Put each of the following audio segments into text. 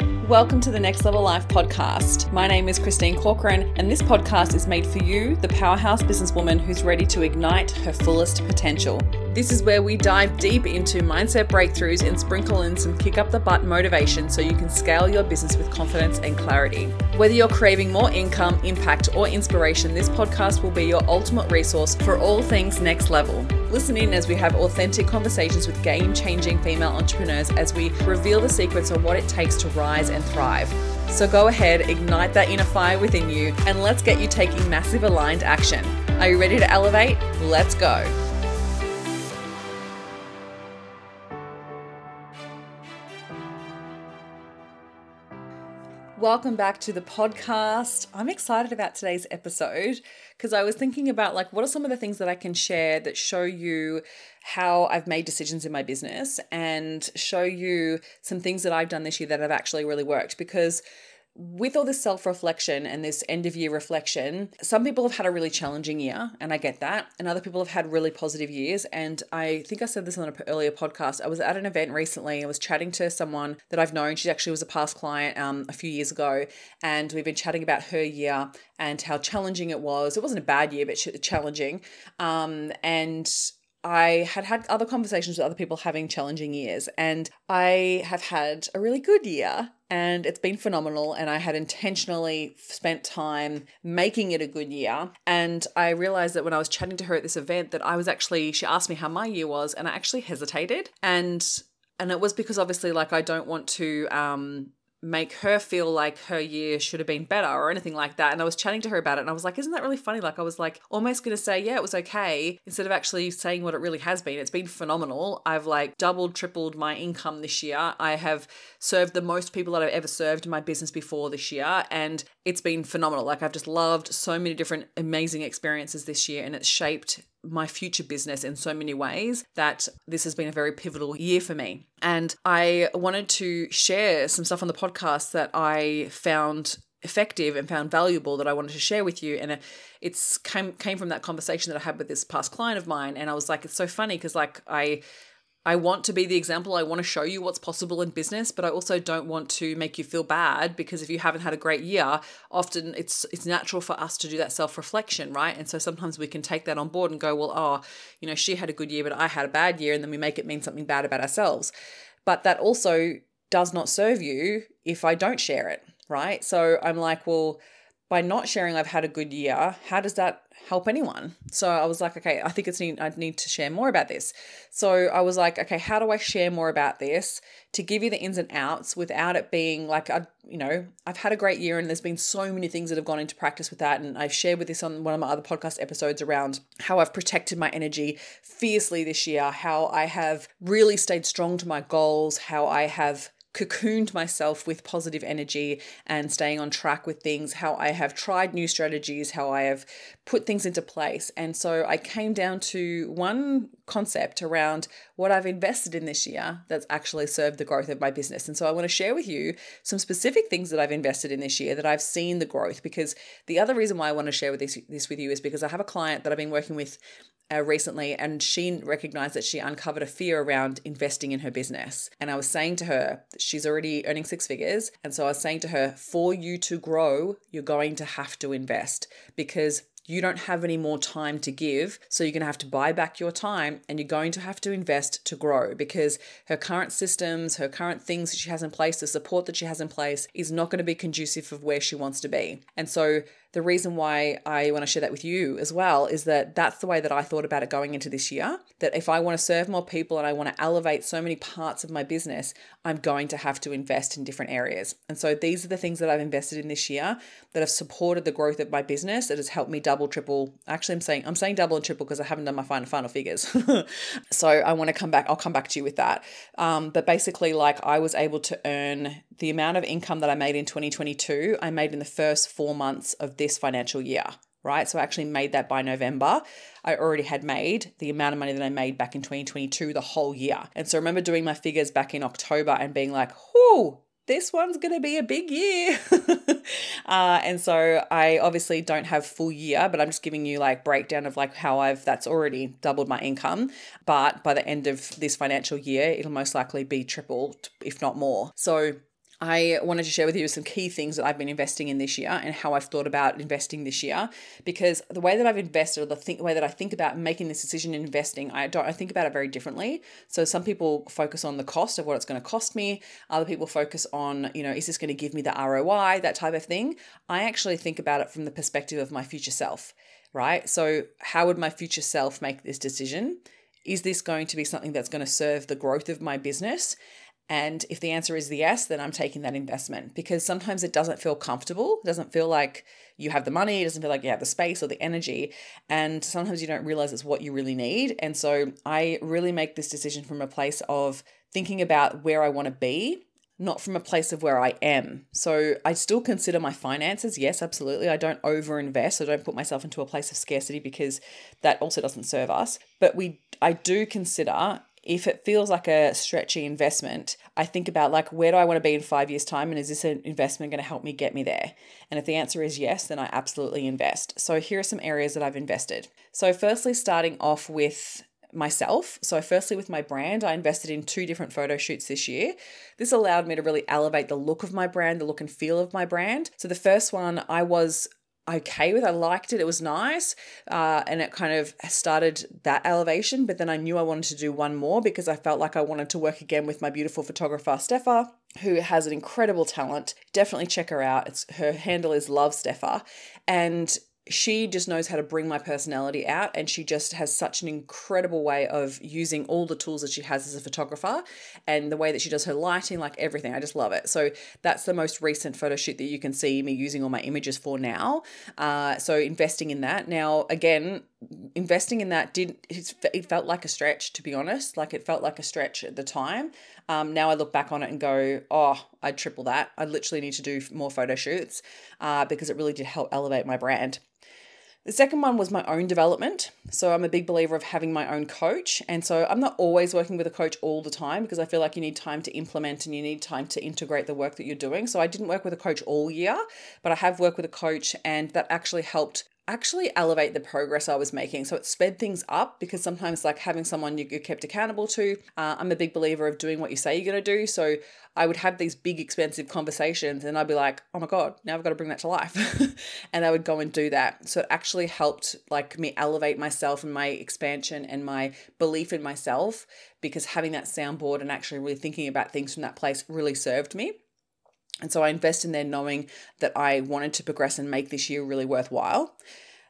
Welcome to the Next Level Life podcast. My name is Christine Corcoran, and this podcast is made for you, the powerhouse businesswoman who's ready to ignite her fullest potential. This is where we dive deep into mindset breakthroughs and sprinkle in some kick up the butt motivation so you can scale your business with confidence and clarity. Whether you're craving more income, impact, or inspiration, this podcast will be your ultimate resource for all things next level. Listen in as we have authentic conversations with game changing female entrepreneurs as we reveal the secrets of what it takes to rise and thrive. So go ahead, ignite that inner fire within you, and let's get you taking massive aligned action. Are you ready to elevate? Let's go. Welcome back to the podcast. I'm excited about today's episode because I was thinking about like what are some of the things that I can share that show you how I've made decisions in my business and show you some things that I've done this year that have actually really worked because with all this self reflection and this end of year reflection, some people have had a really challenging year, and I get that. And other people have had really positive years. And I think I said this on an earlier podcast. I was at an event recently. I was chatting to someone that I've known. She actually was a past client um, a few years ago. And we've been chatting about her year and how challenging it was. It wasn't a bad year, but challenging. Um, and I had had other conversations with other people having challenging years, and I have had a really good year and it's been phenomenal. And I had intentionally spent time making it a good year. And I realized that when I was chatting to her at this event, that I was actually, she asked me how my year was, and I actually hesitated. And and it was because obviously like I don't want to um make her feel like her year should have been better or anything like that. And I was chatting to her about it and I was like, isn't that really funny? Like, I was like almost going to say, yeah, it was okay, instead of actually saying what it really has been. It's been phenomenal. I've like doubled, tripled my income this year. I have served the most people that I've ever served in my business before this year. And it's been phenomenal. Like, I've just loved so many different amazing experiences this year and it's shaped my future business in so many ways that this has been a very pivotal year for me. And I wanted to share some stuff on the podcast that I found effective and found valuable that I wanted to share with you. And it's came came from that conversation that I had with this past client of mine. And I was like, it's so funny because like I I want to be the example. I want to show you what's possible in business, but I also don't want to make you feel bad because if you haven't had a great year, often it's it's natural for us to do that self-reflection, right? And so sometimes we can take that on board and go, well, oh, you know, she had a good year, but I had a bad year, and then we make it mean something bad about ourselves. But that also does not serve you if I don't share it, right? So I'm like, well, by not sharing I've had a good year, how does that help anyone. So I was like, okay, I think it's need I need to share more about this. So I was like, okay, how do I share more about this to give you the ins and outs without it being like I, you know, I've had a great year and there's been so many things that have gone into practice with that. And I've shared with this on one of my other podcast episodes around how I've protected my energy fiercely this year, how I have really stayed strong to my goals, how I have cocooned myself with positive energy and staying on track with things, how I have tried new strategies, how I have put things into place. And so I came down to one concept around what I've invested in this year that's actually served the growth of my business. And so I want to share with you some specific things that I've invested in this year that I've seen the growth because the other reason why I want to share with this, this with you is because I have a client that I've been working with uh, recently, and she recognized that she uncovered a fear around investing in her business. And I was saying to her, she's already earning six figures. And so I was saying to her, for you to grow, you're going to have to invest because you don't have any more time to give. So you're going to have to buy back your time and you're going to have to invest to grow because her current systems, her current things that she has in place, the support that she has in place is not going to be conducive of where she wants to be. And so the reason why I want to share that with you as well is that that's the way that I thought about it going into this year. That if I want to serve more people and I want to elevate so many parts of my business, I'm going to have to invest in different areas. And so these are the things that I've invested in this year that have supported the growth of my business. That has helped me double, triple. Actually, I'm saying I'm saying double and triple because I haven't done my final final figures. so I want to come back. I'll come back to you with that. Um, but basically, like I was able to earn the amount of income that I made in 2022, I made in the first four months of this financial year, right? So I actually made that by November. I already had made the amount of money that I made back in 2022 the whole year. And so I remember doing my figures back in October and being like, whoo, this one's going to be a big year. uh, and so I obviously don't have full year, but I'm just giving you like breakdown of like how I've that's already doubled my income. But by the end of this financial year, it'll most likely be tripled, if not more. So I wanted to share with you some key things that I've been investing in this year and how I've thought about investing this year. Because the way that I've invested, or the think, way that I think about making this decision in investing, I don't I think about it very differently. So some people focus on the cost of what it's going to cost me. Other people focus on, you know, is this going to give me the ROI, that type of thing. I actually think about it from the perspective of my future self, right? So how would my future self make this decision? Is this going to be something that's going to serve the growth of my business? And if the answer is the yes, then I'm taking that investment because sometimes it doesn't feel comfortable. It doesn't feel like you have the money. It doesn't feel like you have the space or the energy. And sometimes you don't realize it's what you really need. And so I really make this decision from a place of thinking about where I want to be, not from a place of where I am. So I still consider my finances. Yes, absolutely. I don't overinvest. I don't put myself into a place of scarcity because that also doesn't serve us. But we I do consider if it feels like a stretchy investment, I think about like, where do I want to be in five years' time? And is this an investment going to help me get me there? And if the answer is yes, then I absolutely invest. So here are some areas that I've invested. So, firstly, starting off with myself. So, firstly, with my brand, I invested in two different photo shoots this year. This allowed me to really elevate the look of my brand, the look and feel of my brand. So, the first one, I was okay with. I liked it. It was nice. Uh, and it kind of started that elevation. But then I knew I wanted to do one more because I felt like I wanted to work again with my beautiful photographer, Steffa, who has an incredible talent. Definitely check her out. It's her handle is Love Steffa. And she just knows how to bring my personality out and she just has such an incredible way of using all the tools that she has as a photographer and the way that she does her lighting like everything. I just love it. So that's the most recent photo shoot that you can see me using all my images for now. Uh, so investing in that. Now again investing in that did it felt like a stretch to be honest. Like it felt like a stretch at the time. Um, now i look back on it and go oh i'd triple that. I literally need to do more photo shoots uh, because it really did help elevate my brand the second one was my own development. So I'm a big believer of having my own coach. And so I'm not always working with a coach all the time because I feel like you need time to implement and you need time to integrate the work that you're doing. So I didn't work with a coach all year, but I have worked with a coach and that actually helped actually elevate the progress I was making. So it sped things up because sometimes, like having someone you're kept accountable to, uh, I'm a big believer of doing what you say you're going to do. So I would have these big, expensive conversations and I'd be like, oh my God, now I've got to bring that to life. and I would go and do that. So it actually helped like me elevate myself and my expansion and my belief in myself because having that soundboard and actually really thinking about things from that place really served me. And so I invest in there knowing that I wanted to progress and make this year really worthwhile.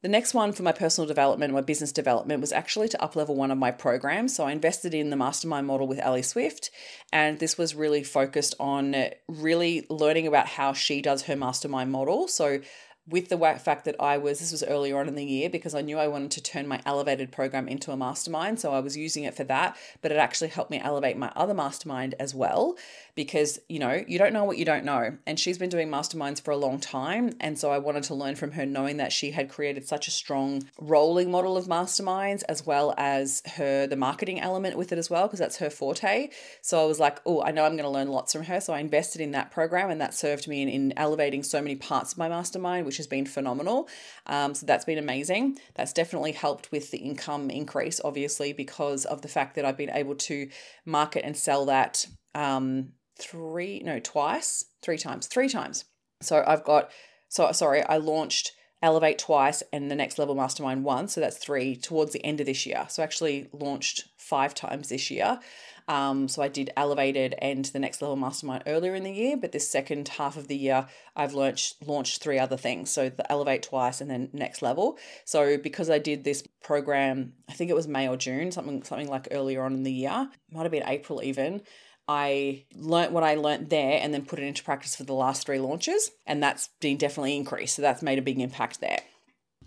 The next one for my personal development, my business development, was actually to uplevel one of my programs. So I invested in the mastermind model with Ali Swift, and this was really focused on really learning about how she does her mastermind model. So with the fact that I was, this was earlier on in the year because I knew I wanted to turn my elevated program into a mastermind. So I was using it for that, but it actually helped me elevate my other mastermind as well because, you know, you don't know what you don't know. And she's been doing masterminds for a long time. And so I wanted to learn from her, knowing that she had created such a strong rolling model of masterminds as well as her, the marketing element with it as well, because that's her forte. So I was like, oh, I know I'm going to learn lots from her. So I invested in that program and that served me in, in elevating so many parts of my mastermind, which has been phenomenal. Um, so that's been amazing. That's definitely helped with the income increase, obviously, because of the fact that I've been able to market and sell that um, three, no, twice, three times, three times. So I've got, so sorry, I launched Elevate twice and the next level mastermind once. So that's three towards the end of this year. So I actually launched five times this year. Um, so I did Elevated and the Next Level Mastermind earlier in the year, but this second half of the year, I've launched launched three other things. So the Elevate twice and then Next Level. So because I did this program, I think it was May or June, something something like earlier on in the year, might have been April even. I learnt what I learnt there and then put it into practice for the last three launches, and that's been definitely increased. So that's made a big impact there.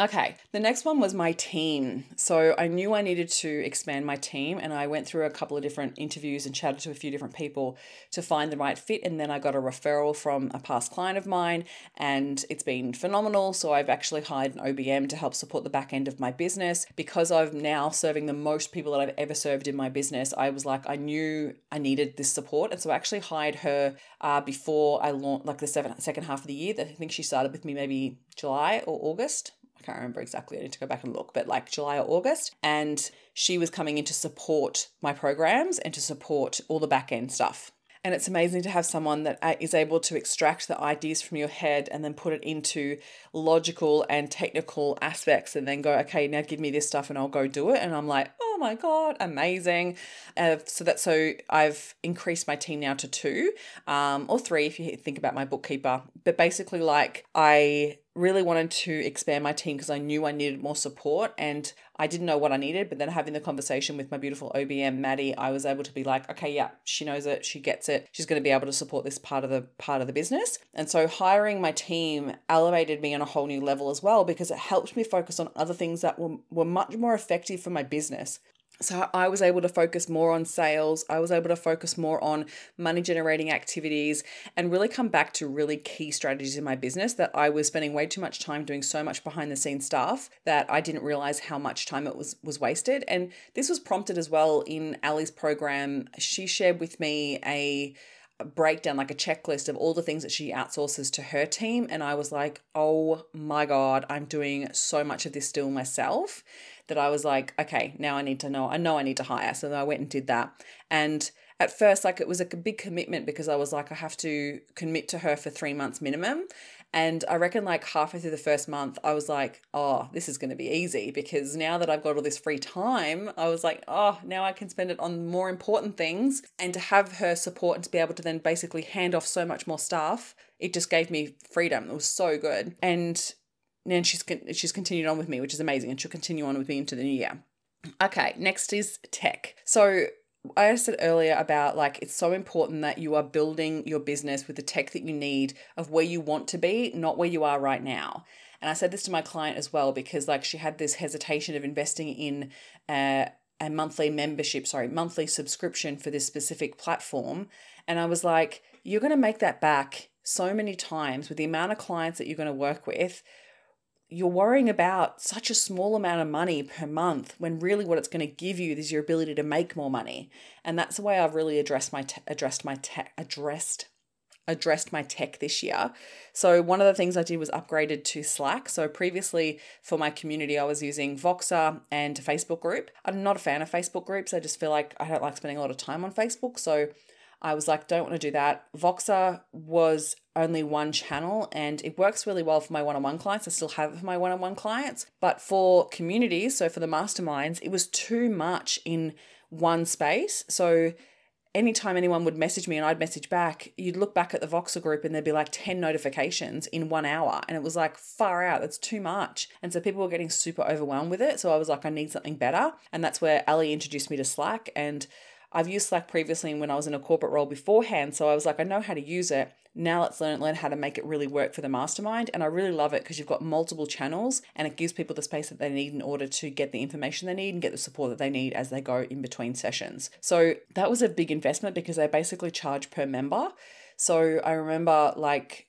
Okay, the next one was my team. So I knew I needed to expand my team, and I went through a couple of different interviews and chatted to a few different people to find the right fit. And then I got a referral from a past client of mine, and it's been phenomenal. So I've actually hired an OBM to help support the back end of my business. Because I'm now serving the most people that I've ever served in my business, I was like, I knew I needed this support. And so I actually hired her uh, before I launched, like the seven, second half of the year. I think she started with me maybe July or August I can't remember exactly. I need to go back and look, but like July or August. And she was coming in to support my programs and to support all the back end stuff. And it's amazing to have someone that uh, able to extract the ideas from your head and then put it into logical and technical aspects and then go, okay, now give me this stuff and I'll go do it. And I'm like, oh my God, amazing. Uh, so that's so I've increased my team now to two um, or three if you think about my bookkeeper. But basically, like, I really wanted to expand my team because I knew I needed more support and I didn't know what I needed. But then having the conversation with my beautiful OBM, Maddie, I was able to be like, okay, yeah, she knows it, she gets it, she's going to be able to support this part of the part of the business. And so hiring my team elevated me on a whole new level as well because it helped me focus on other things that were, were much more effective for my business. So I was able to focus more on sales. I was able to focus more on money generating activities and really come back to really key strategies in my business that I was spending way too much time doing so much behind the scenes stuff that I didn't realize how much time it was was wasted. And this was prompted as well in Ali's program. She shared with me a breakdown, like a checklist of all the things that she outsources to her team. And I was like, oh my God, I'm doing so much of this still myself that I was like, okay, now I need to know. I know I need to hire. So I went and did that. And at first, like it was a big commitment because I was like, I have to commit to her for three months minimum. And I reckon like halfway through the first month, I was like, oh, this is going to be easy because now that I've got all this free time, I was like, oh, now I can spend it on more important things. And to have her support and to be able to then basically hand off so much more stuff, it just gave me freedom. It was so good. And and she's she's continued on with me, which is amazing, and she'll continue on with me into the new year. Okay, next is tech. So I said earlier about like it's so important that you are building your business with the tech that you need of where you want to be, not where you are right now. And I said this to my client as well because like she had this hesitation of investing in a, a monthly membership, sorry, monthly subscription for this specific platform. And I was like, you're going to make that back so many times with the amount of clients that you're going to work with you're worrying about such a small amount of money per month when really what it's going to give you is your ability to make more money. And that's the way i've really addressed my te- addressed my tech addressed addressed my tech this year. So one of the things i did was upgraded to slack. So previously for my community i was using voxer and facebook group. I'm not a fan of facebook groups. I just feel like i don't like spending a lot of time on facebook. So I was like, don't want to do that. Voxer was only one channel and it works really well for my one on one clients. I still have it for my one on one clients. But for communities, so for the masterminds, it was too much in one space. So anytime anyone would message me and I'd message back, you'd look back at the Voxer group and there'd be like 10 notifications in one hour. And it was like far out, that's too much. And so people were getting super overwhelmed with it. So I was like, I need something better. And that's where Ali introduced me to Slack. And I've used Slack previously when I was in a corporate role beforehand, so I was like, I know how to use it. Now let's learn learn how to make it really work for the mastermind. And I really love it because you've got multiple channels and it gives people the space that they need in order to get the information they need and get the support that they need as they go in between sessions. So that was a big investment because they basically charge per member. So I remember like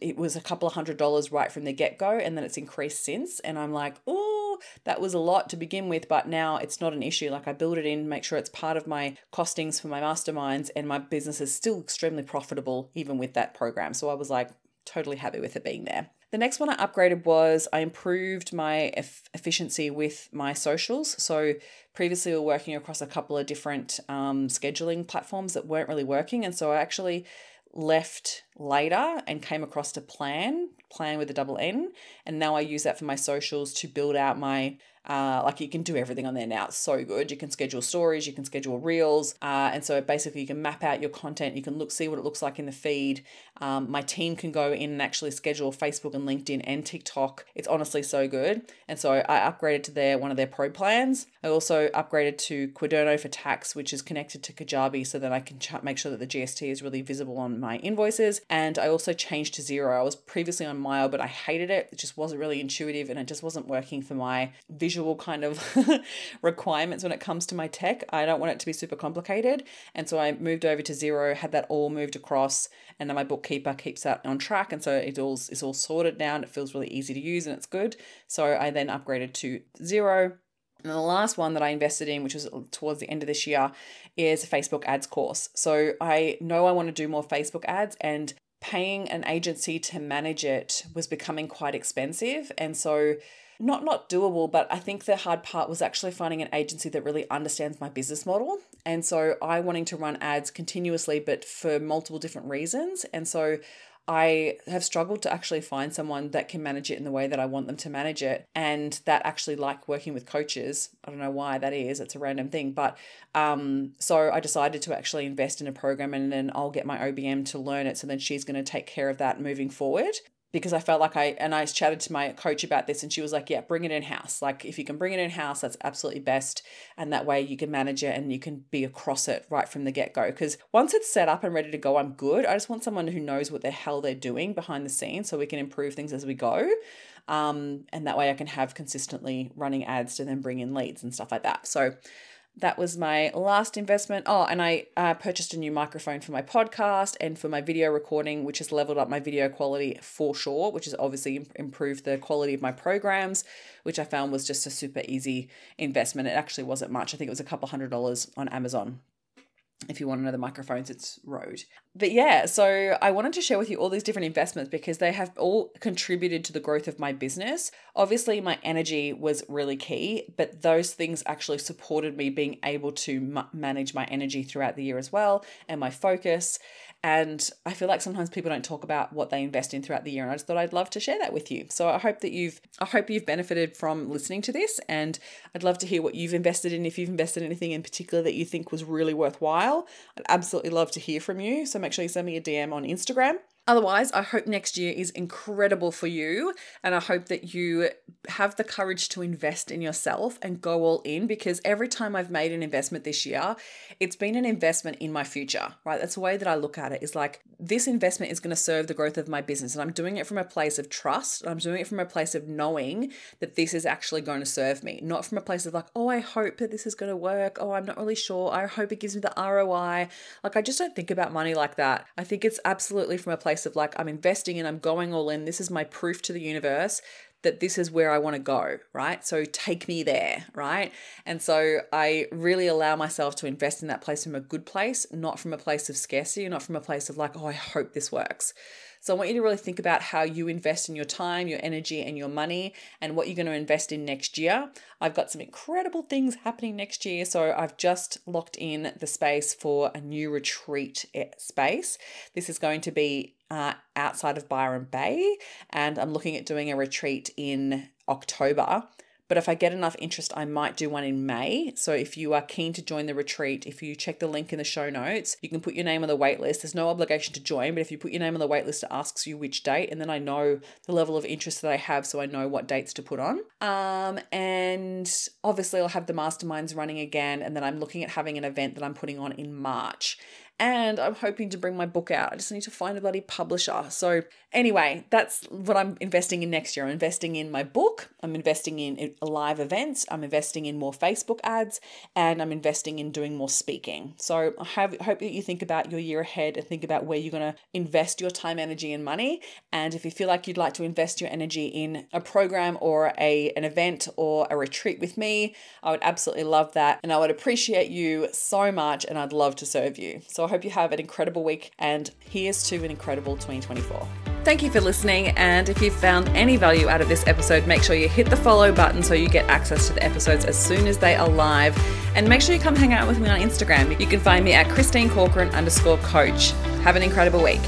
it was a couple of hundred dollars right from the get go, and then it's increased since. And I'm like, oh, that was a lot to begin with, but now it's not an issue. Like I build it in, make sure it's part of my costings for my masterminds, and my business is still extremely profitable even with that program. So I was like, totally happy with it being there. The next one I upgraded was I improved my efficiency with my socials. So previously we were working across a couple of different um, scheduling platforms that weren't really working, and so I actually left Later and came across to Plann, Plann with a double N, and now I use that for my socials to build out my uh, like you can do everything on there now. It's so good. You can schedule stories, you can schedule reels, uh, and so basically you can map out your content. You can look see what it looks like in the feed. Um, my team can go in and actually schedule Facebook and LinkedIn and TikTok. It's honestly so good. And so I upgraded to their one of their pro plans. I also upgraded to Quaderno for tax, which is connected to Kajabi, so that I can ch- make sure that the GST is really visible on my invoices. And I also changed to Xero. I was previously on Mile, but I hated it. It just wasn't really intuitive, and it just wasn't working for my visual kind of requirements when it comes to my tech. I don't want it to be super complicated. And so I moved over to Xero, had that all moved across, and then my bookkeeper keeps that on track. And so it all is all sorted now and it feels really easy to use and it's good. So I then upgraded to Xero. And the last one that I invested in, which was towards the end of this year, is a Facebook ads course. So I know I want to do more Facebook ads and paying an agency to manage it was becoming quite expensive. And so not not doable but i think the hard part was actually finding an agency that really understands my business model And so I wanting to run ads continuously, but for multiple different reasons. And so I have struggled to actually find someone that can manage it in the way that I want them to manage it and that actually like working with coaches. I don't know why that is, it's a random thing. But um, so I decided to actually invest in a program and then I'll get my OBM to learn it. So then she's going to take care of that moving forward because I felt like I and I chatted to my coach about this and she was like, yeah, bring it in house. Like if you can bring it in house, that's absolutely best. And that way you can manage it and you can be across it right from the get go. Because once it's set up and ready to go, I'm good. I just want someone who knows what the hell they're doing behind the scenes so we can improve things as we go. Um, and that way I can have consistently running ads to then bring in leads and stuff like that. So that was my last investment. Oh, and I uh, purchased a new microphone for my podcast and for my video recording, which has leveled up my video quality for sure, which has obviously improved the quality of my programs, which I found was just a super easy investment. It actually wasn't much. I think it was a couple hundred dollars on Amazon if you want to know the microphones, it's Rode. But yeah, so I wanted to share with you all these different investments because they have all contributed to the growth of my business. Obviously, my energy was really key, but those things actually supported me being able to manage my energy throughout the year as well and my focus. And I feel like sometimes people don't talk about what they invest in throughout the year. And I just thought I'd love to share that with you. So I hope that you've I hope you've benefited from listening to this. And I'd love to hear what you've invested in. If you've invested in anything in particular that you think was really worthwhile, I'd absolutely love to hear from you. So make sure you send me a DM on Instagram. Otherwise, I hope next year is incredible for you. And I hope that you have the courage to invest in yourself and go all in because every time I've made an investment this year, it's been an investment in my future, right? That's the way that I look at it. is like this investment is going to serve the growth of my business. And I'm doing it from a place of trust. I'm doing it from a place of knowing that this is actually going to serve me, not from a place of like, oh, I hope that this is going to work. Oh, I'm not really sure. I hope it gives me the ROI. Like, I just don't think about money like that. I think it's absolutely from a place place of like, I'm investing and I'm going all in. This is my proof to the universe that this is where I want to go, right? So take me there, right? And so I really allow myself to invest in that place from a good place, not from a place of scarcity, not from a place of like, oh, I hope this works. So I want you to really think about how you invest in your time, your energy, and your money, and what you're going to invest in next year. I've got some incredible things happening next year. So I've just locked in the space for a new retreat eh, space. This is going to be uh, outside of Byron Bay, and I'm looking at doing a retreat in October. But if I get enough interest, I might do one in May. So if you are keen to join the retreat, if you check the link in the show notes, you can put your name on the wait list. There's no obligation to join, but if you put your name on the wait list, it asks you which date, and then I know the level of interest that I have, so I know what dates to put on. Um, and obviously, I'll have the masterminds running again, and then I'm looking at having an event that I'm putting on in March and I'm hoping to bring my book out. I just need to find a bloody publisher. So, anyway, that's what I'm investing in next year. I'm investing in my book, I'm investing in live events, I'm investing in more Facebook ads, and I'm investing in doing more speaking. So, I have, hope that you think about your year ahead and think about where you're going to invest your time, energy, and money. And if you feel like you'd like to invest your energy in a program or a an event or a retreat with me, I would absolutely love that. And I would appreciate you so much and I'd love to serve you. So I hope you have an incredible week and here's to an incredible 2024. Thank you for listening. And if you found any value out of this episode, make sure you hit the follow button so you get access to the episodes as soon as they are live. And make sure you come hang out with me on Instagram. You can find me at Christine Corcoran underscore coach. Have an incredible week.